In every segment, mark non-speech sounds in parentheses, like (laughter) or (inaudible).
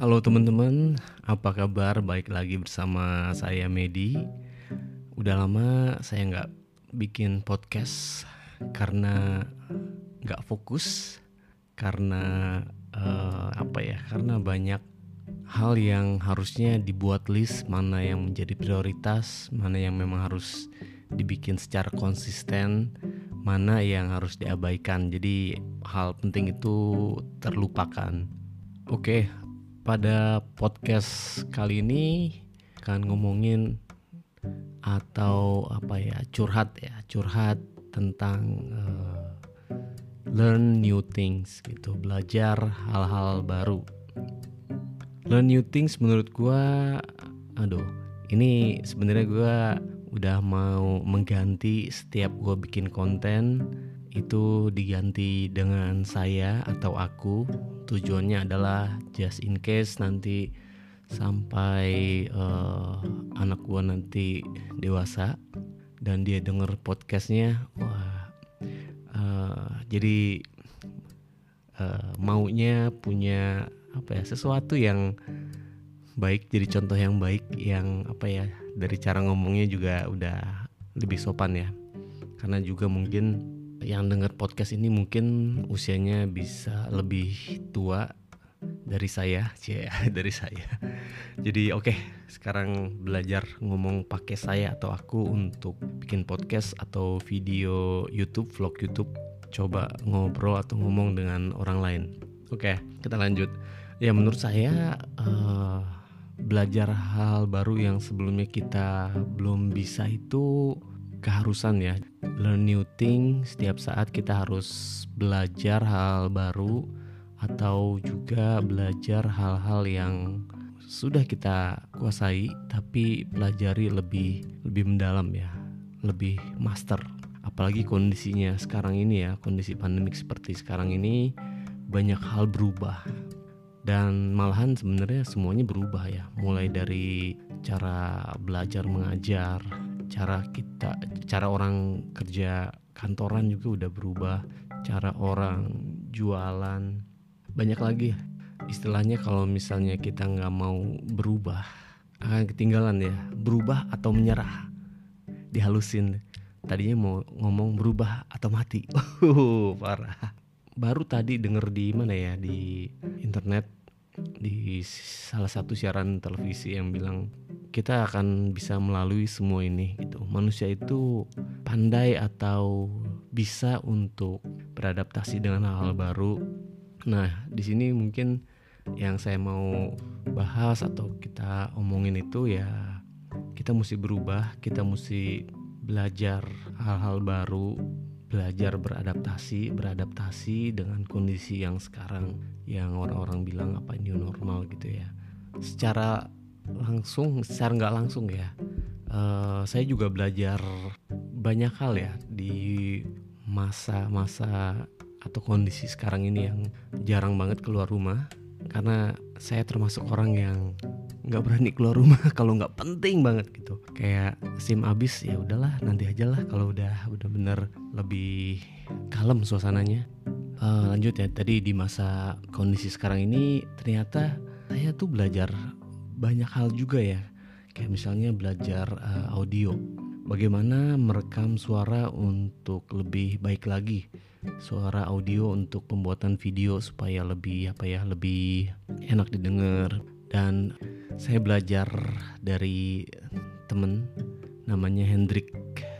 Halo teman-teman, apa kabar? Baik lagi bersama saya Medi. Udah lama saya nggak bikin podcast karena nggak fokus, karena uh, apa ya? Karena banyak hal yang harusnya dibuat list mana yang menjadi prioritas, mana yang memang harus dibikin secara konsisten, mana yang harus diabaikan. Jadi hal penting itu terlupakan. Oke, pada podcast kali ini akan ngomongin atau apa ya curhat ya curhat tentang uh, learn new things gitu belajar hal-hal baru. Learn new things menurut gua aduh ini sebenarnya gua udah mau mengganti setiap gua bikin konten itu diganti dengan saya atau aku. Tujuannya adalah just in case nanti sampai uh, anak gua nanti dewasa dan dia denger podcastnya wah uh, jadi uh, maunya punya apa ya sesuatu yang baik jadi contoh yang baik yang apa ya dari cara ngomongnya juga udah lebih sopan ya. Karena juga mungkin yang dengar podcast ini mungkin usianya bisa lebih tua dari saya, (laughs) ya dari saya. Jadi oke, okay, sekarang belajar ngomong pakai saya atau aku untuk bikin podcast atau video YouTube, vlog YouTube. Coba ngobrol atau ngomong dengan orang lain. Oke, okay, kita lanjut. Ya menurut saya uh, belajar hal baru yang sebelumnya kita belum bisa itu keharusan ya learn new thing setiap saat kita harus belajar hal baru atau juga belajar hal-hal yang sudah kita kuasai tapi pelajari lebih lebih mendalam ya lebih master. Apalagi kondisinya sekarang ini ya kondisi pandemik seperti sekarang ini banyak hal berubah. Dan malahan sebenarnya semuanya berubah ya mulai dari cara belajar mengajar cara kita cara orang kerja kantoran juga udah berubah. Cara orang jualan. Banyak lagi. Istilahnya kalau misalnya kita nggak mau berubah akan ketinggalan ya. Berubah atau menyerah. Dihalusin. Tadinya mau ngomong berubah atau mati. (laughs) Uh, parah. Baru tadi denger di mana ya? Di internet di salah satu siaran televisi yang bilang kita akan bisa melalui semua ini gitu. Manusia itu pandai atau bisa untuk beradaptasi dengan hal-hal baru. Nah, di sini mungkin yang saya mau bahas atau kita omongin itu ya kita mesti berubah, kita mesti belajar hal-hal baru, belajar beradaptasi, beradaptasi dengan kondisi yang sekarang yang orang-orang bilang apa new normal gitu ya. Secara langsung secara nggak langsung ya uh, saya juga belajar banyak hal ya di masa-masa atau kondisi sekarang ini yang jarang banget keluar rumah karena saya termasuk orang yang nggak berani keluar rumah (laughs) kalau nggak penting banget gitu. Kayak sim abis ya udahlah nanti aja lah kalau udah udah bener lebih kalem suasananya. Uh, lanjut ya tadi di masa kondisi sekarang ini ternyata saya tuh belajar banyak hal juga ya. Kayak misalnya belajar uh, audio. Bagaimana merekam suara untuk lebih baik lagi. Suara audio untuk pembuatan video supaya lebih apa ya lebih enak didengar dan saya belajar dari temen namanya Hendrik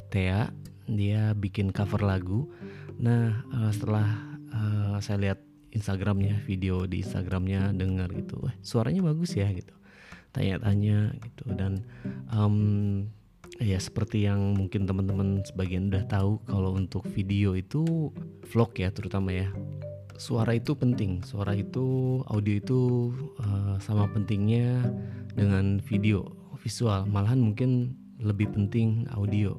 Thea. Dia bikin cover lagu. Nah uh, setelah uh, saya lihat Instagramnya video di Instagramnya dengar gitu wah suaranya bagus ya gitu. Tanya-tanya gitu. Dan um, ya seperti yang mungkin teman-teman sebagian udah tahu kalau untuk video itu vlog ya terutama ya suara itu penting. Suara itu audio itu uh, sama pentingnya dengan video visual. Malahan mungkin lebih penting audio.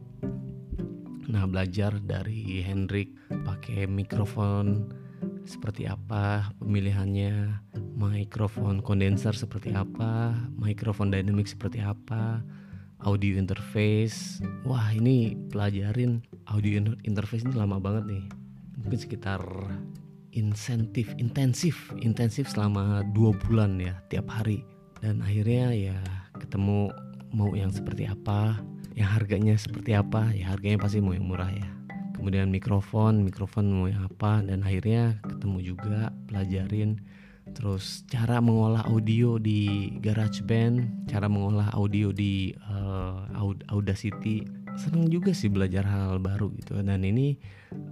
Nah belajar dari Hendrik pakai mikrofon seperti apa pemilihannya mikrofon kondenser seperti apa mikrofon dynamic seperti apa audio interface. Wah ini pelajarin audio interface ini lama banget nih. Mungkin sekitar insentif intensif intensif selama dua bulan ya tiap hari. Dan akhirnya ya ketemu mau yang seperti apa yang harganya seperti apa ya harganya pasti mau yang murah ya. Kemudian mikrofon mikrofon mau yang apa dan akhirnya ketemu juga pelajarin. Terus cara mengolah audio di GarageBand cara mengolah audio di uh, Audacity. Seneng juga sih belajar hal, -hal baru gitu. Dan ini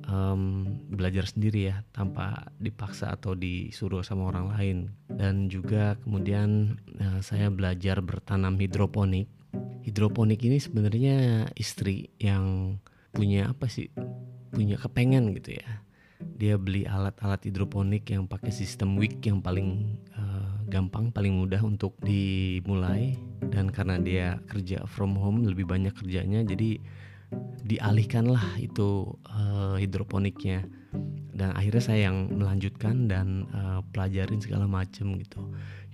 um, belajar sendiri ya tanpa dipaksa atau disuruh sama orang lain. Dan juga kemudian uh, saya belajar bertanam hidroponik. Hidroponik ini sebenarnya istri yang punya apa sih? Punya kepengen gitu ya. Dia beli alat-alat hidroponik yang pakai sistem wick yang paling uh, gampang, paling mudah untuk dimulai. Dan karena dia kerja from home lebih banyak kerjanya jadi dialihkanlah itu uh, hidroponiknya. Dan akhirnya saya yang melanjutkan dan uh, pelajarin segala macem gitu.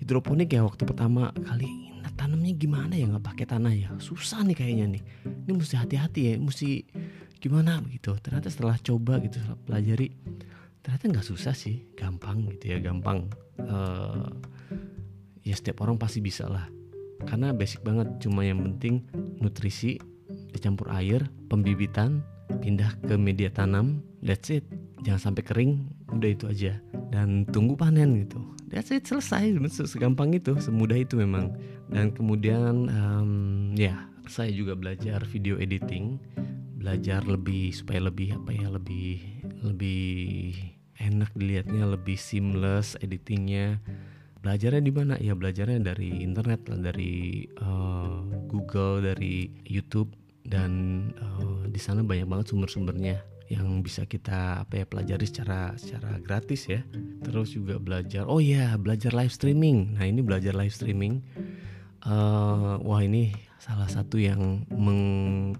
Hidroponik ya waktu pertama kali nah, tanamnya gimana ya? Nggak pakai tanah ya? Susah nih kayaknya nih. Ini mesti hati-hati ya mesti gimana? Begitu ternyata setelah coba gitu setelah pelajari ternyata nggak susah sih. Gampang gitu ya gampang. Uh, ya setiap orang pasti bisa lah. Karena basic banget cuma yang penting nutrisi dicampur air pembibitan pindah ke media tanam that's it. Jangan sampai kering udah itu aja. Dan tunggu panen gitu. That's it selesai. Segampang itu semudah itu memang. Dan kemudian um, ya saya juga belajar video editing. Belajar lebih supaya lebih apa ya lebih lebih enak dilihatnya lebih seamless editingnya. Belajarnya di mana? Ya belajarnya dari internet lah dari uh, Google dari YouTube dan uh, di sana banyak banget sumber-sumbernya yang bisa kita apa ya pelajari secara secara gratis ya. Terus juga belajar oh ya belajar live streaming. Nah ini belajar live streaming uh, wah ini salah satu yang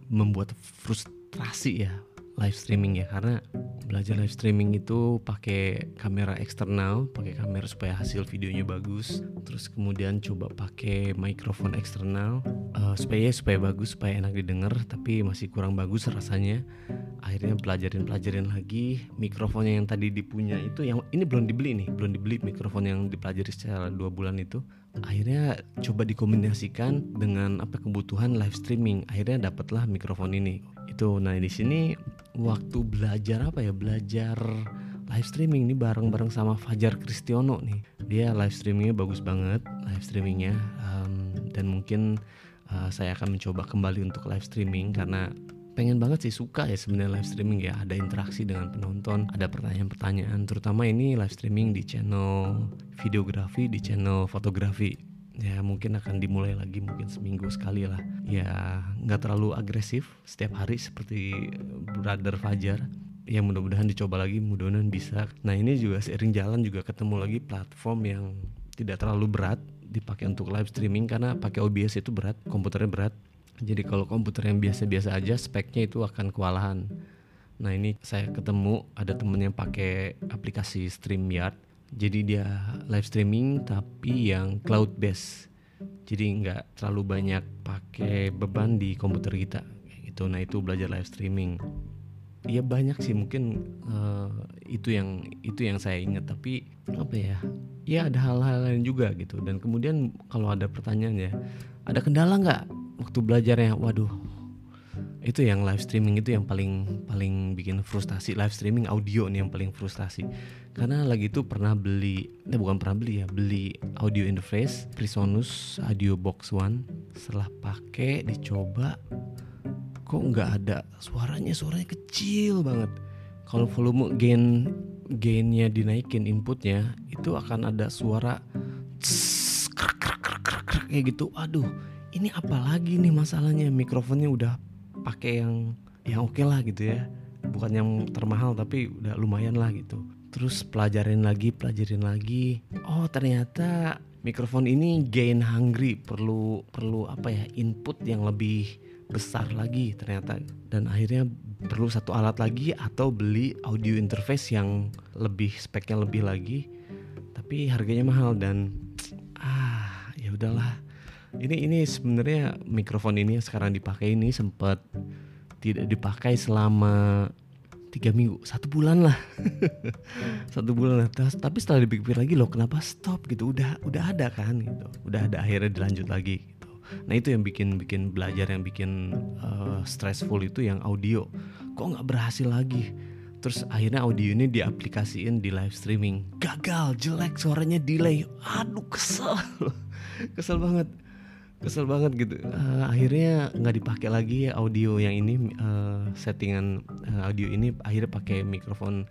membuat frust frustrasi ya live streaming ya. Karena belajar live streaming itu pakai kamera eksternal, pakai kamera supaya hasil videonya bagus. Terus kemudian coba pakai mikrofon eksternal uh, supaya supaya bagus, supaya enak didengar, tapi masih kurang bagus rasanya. Akhirnya pelajarin pelajarin lagi mikrofonnya yang tadi dipunya itu yang ini belum dibeli nih, belum dibeli mikrofon yang dipelajari secara dua bulan itu. Akhirnya coba dikombinasikan dengan apa kebutuhan live streaming. Akhirnya dapatlah mikrofon ini. Itu nah di sini waktu belajar apa ya? Belajar live streaming nih bareng-bareng sama Fajar Kristiono nih. Dia live streamingnya bagus banget live streamingnya. Um, dan mungkin uh, saya akan mencoba kembali untuk live streaming karena pengen banget sih suka ya sebenarnya live streaming ya. Ada interaksi dengan penonton ada pertanyaan-pertanyaan terutama ini live streaming di channel videografi di channel fotografi. Ya mungkin akan dimulai lagi mungkin seminggu sekali lah. Ya nggak terlalu agresif. Setiap hari seperti brother Fajar. Ya mudah-mudahan dicoba lagi mudah-mudahan bisa. Nah ini juga seiring jalan juga ketemu lagi platform yang tidak terlalu berat dipakai untuk live streaming karena pakai OBS itu berat komputernya berat jadi kalau komputer yang biasa-biasa aja speknya itu akan kewalahan. Nah ini saya ketemu ada temen yang pakai aplikasi StreamYard. Jadi dia live streaming tapi yang cloud base jadi nggak terlalu banyak pakai beban di komputer kita gitu. Nah itu belajar live streaming. Ya banyak sih mungkin uh, itu yang itu yang saya ingat. Tapi apa ya? Ya ada hal-hal lain juga gitu. Dan kemudian kalau ada pertanyaan ya ada kendala nggak waktu belajarnya waduh. Itu yang live streaming itu yang paling paling bikin frustasi. Live streaming audio nih yang paling frustasi. Karena lagi itu pernah beli eh bukan pernah beli ya beli audio interface Presonus Audio Box One. Setelah pakai dicoba kok nggak ada? Suaranya suaranya kecil banget. Kalau volume gain gainnya dinaikin inputnya itu akan ada suara kayak gitu. Aduh ini apa lagi nih masalahnya? Mikrofonnya udah pakai yang yang oke okay lah gitu ya. Bukan yang termahal tapi udah lumayan lah gitu. Terus pelajarin lagi pelajarin lagi. Oh ternyata mikrofon ini gain hungry perlu perlu apa ya input yang lebih besar lagi ternyata. Dan akhirnya perlu satu alat lagi atau beli audio interface yang lebih speknya lebih lagi. Tapi harganya mahal dan (tsk) ah ya udahlah ini ini sebenarnya mikrofon ini yang sekarang dipakai ini sempat tidak dipakai selama tiga minggu satu bulan lah. (laughs) Satu bulan lah. Tapi setelah dipikir lagi loh kenapa stop gitu? Udah udah ada kan gitu. Udah ada akhirnya dilanjut lagi gitu. Nah itu yang bikin bikin belajar yang bikin uh, stressful itu yang audio. Kok nggak berhasil lagi? Terus akhirnya audio ini diaplikasiin di live streaming. Gagal jelek suaranya delay. Aduh kesel. (laughs) Kesel banget kesel banget gitu. Uh, akhirnya nggak dipakai lagi audio yang ini uh, settingan uh, audio ini. Akhirnya pakai mikrofon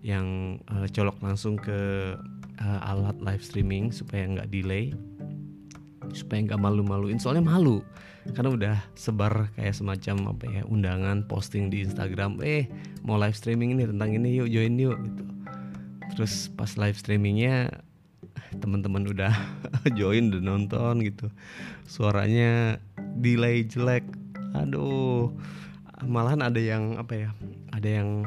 yang uh, colok langsung ke uh, alat live streaming supaya nggak delay supaya nggak malu-maluin. Soalnya malu karena udah sebar kayak semacam apa ya undangan posting di Instagram. Eh mau live streaming ini tentang ini yuk join yuk gitu. Terus pas live streamingnya teman-teman udah (laughs) join udah nonton gitu. Suaranya delay jelek. Aduh malahan ada yang apa ya ada yang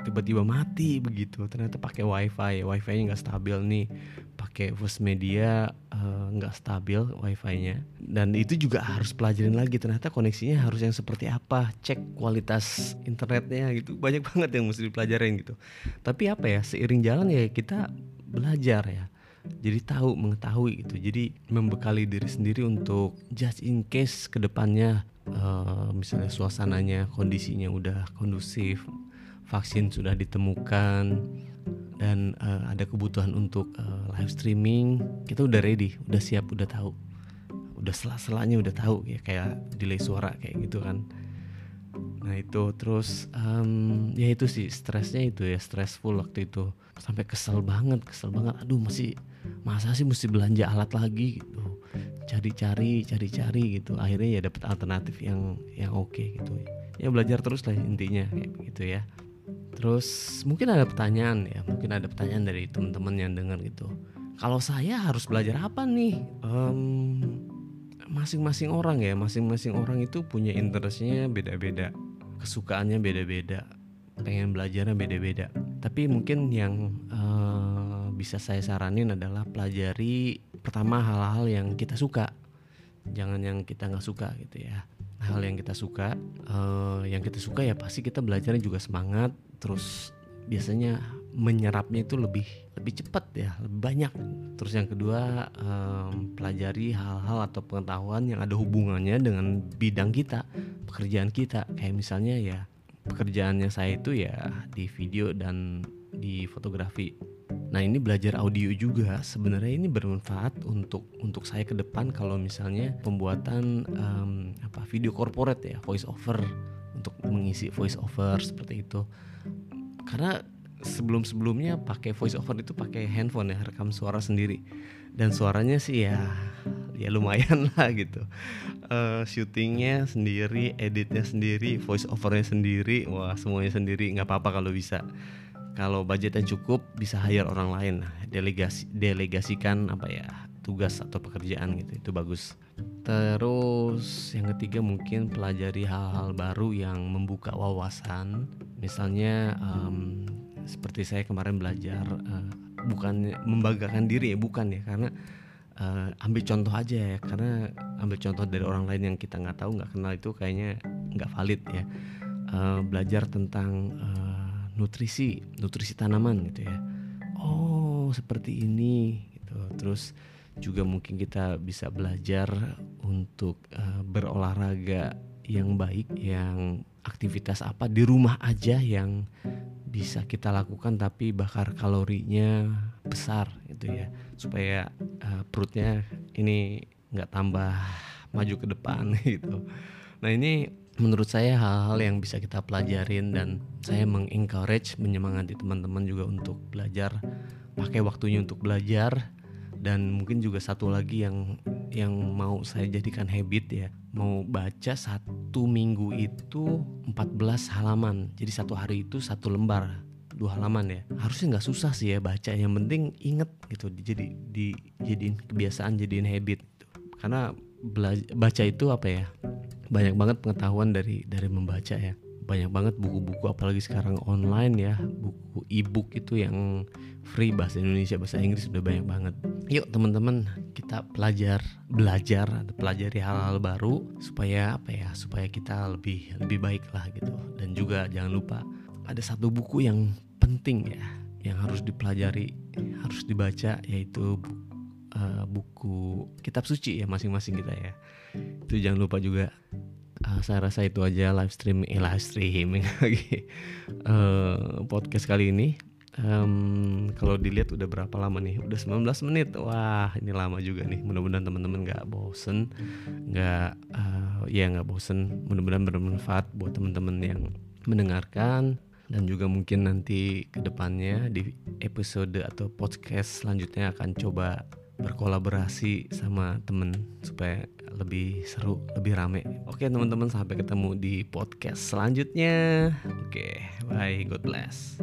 tiba-tiba mati begitu. Ternyata pakai wifi. Wifi-nya nggak stabil nih. Pakai voice media eh, nggak uh, stabil wifi-nya. Dan itu juga harus pelajarin lagi. Ternyata koneksinya harus yang seperti apa. Cek kualitas internetnya gitu. Banyak (laughs) banget yang mesti dipelajarin gitu. Tapi apa ya seiring jalan ya kita belajar ya jadi tahu mengetahui gitu. Jadi membekali diri sendiri untuk just in case ke depannya uh, misalnya suasananya kondisinya udah kondusif vaksin sudah ditemukan dan uh, ada kebutuhan untuk uh, live streaming kita udah ready udah siap udah tahu. Udah sela-selanya udah tahu ya kayak delay suara kayak gitu kan. Nah itu terus um, ya itu sih stresnya itu ya stressful waktu itu. Sampai kesel banget kesel banget. Aduh masih masa sih mesti belanja alat lagi gitu? Cari-cari cari-cari gitu. Akhirnya ya dapat alternatif yang yang oke okay, gitu. Ya belajar terus lah intinya gitu ya. Terus mungkin ada pertanyaan ya mungkin ada pertanyaan dari teman-teman yang dengar gitu. Kalau saya harus belajar apa nih? Um, masing-masing orang ya masing-masing orang itu punya interestnya beda-beda kesukaannya beda-beda pengen belajarnya beda-beda. Tapi mungkin yang uh, bisa saya saranin adalah pelajari pertama hal-hal yang kita suka. Jangan yang kita nggak suka gitu ya. Hal yang kita suka uh, yang kita suka ya pasti kita belajarnya juga semangat. Terus biasanya menyerapnya itu lebih lebih cepat ya lebih banyak. Terus yang kedua um, pelajari hal-hal atau pengetahuan yang ada hubungannya dengan bidang kita pekerjaan kita. Kayak misalnya ya pekerjaannya saya itu ya di video dan di fotografi. Nah ini belajar audio juga. Sebenarnya ini bermanfaat untuk untuk saya ke depan kalau misalnya pembuatan um, apa video corporate ya voice over untuk mengisi voice over seperti itu. Karena sebelum sebelumnya pakai voice over itu pakai handphone ya rekam suara sendiri. Dan suaranya sih ya ya lumayan lah gitu. Uh, syutingnya sendiri editnya sendiri voice overnya sendiri wah semuanya sendiri. Nggak apa-apa kalau bisa kalau budgetnya cukup bisa hire orang lain. Delegasi delegasikan apa ya tugas atau pekerjaan gitu itu bagus. Terus yang ketiga mungkin pelajari hal-hal baru yang membuka wawasan. Misalnya um, seperti saya kemarin belajar uh, bukan membanggakan diri ya bukan ya karena uh, ambil contoh aja ya karena ambil contoh dari orang lain yang kita nggak tahu nggak kenal itu kayaknya nggak valid ya. Uh, belajar tentang uh, nutrisi nutrisi tanaman gitu ya. Oh seperti ini gitu. Terus juga mungkin kita bisa belajar untuk uh, berolahraga yang baik yang aktivitas apa di rumah aja yang bisa kita lakukan tapi bakar kalorinya besar gitu ya. Supaya uh, perutnya ini nggak tambah maju ke depan (laughs) gitu. Nah ini menurut saya hal-hal yang bisa kita pelajarin dan saya mengencourage menyemangati teman-teman juga untuk belajar pakai waktunya untuk belajar. Dan mungkin juga satu lagi yang yang mau saya jadikan habit ya mau baca satu minggu itu 14 halaman. Jadi satu hari itu satu lembar dua halaman ya. Harusnya nggak susah sih ya baca yang penting inget gitu jadi dijadiin kebiasaan jadiin habit gitu. karena baca itu apa ya banyak banget pengetahuan dari dari membaca ya. Banyak banget buku-buku apalagi sekarang online ya. Buku e-book itu yang free bahasa Indonesia bahasa Inggris udah banyak banget. Yuk teman-teman kita pelajar belajar pelajari hal-hal baru supaya apa ya supaya kita lebih lebih baik lah gitu. Dan juga jangan lupa ada satu buku yang penting ya, yang harus dipelajari, harus dibaca yaitu uh, buku kitab suci ya masing-masing kita ya. Itu jangan lupa juga. Uh, saya rasa itu aja live stream, eh, live streaming (laughs) lagi. Uh, podcast kali ini um, kalau dilihat udah berapa lama nih? Udah 19 menit. Wah ini lama juga nih. Mudah-mudahan teman-teman nggak bosen nggak uh, ya nggak bosen. Mudah-mudahan bermanfaat buat teman-teman yang mendengarkan. Dan juga mungkin nanti ke depannya di episode atau podcast selanjutnya akan coba berkolaborasi sama temen supaya lebih seru, lebih rame. Oke teman-teman sampai ketemu di podcast selanjutnya. Oke, bye, God bless.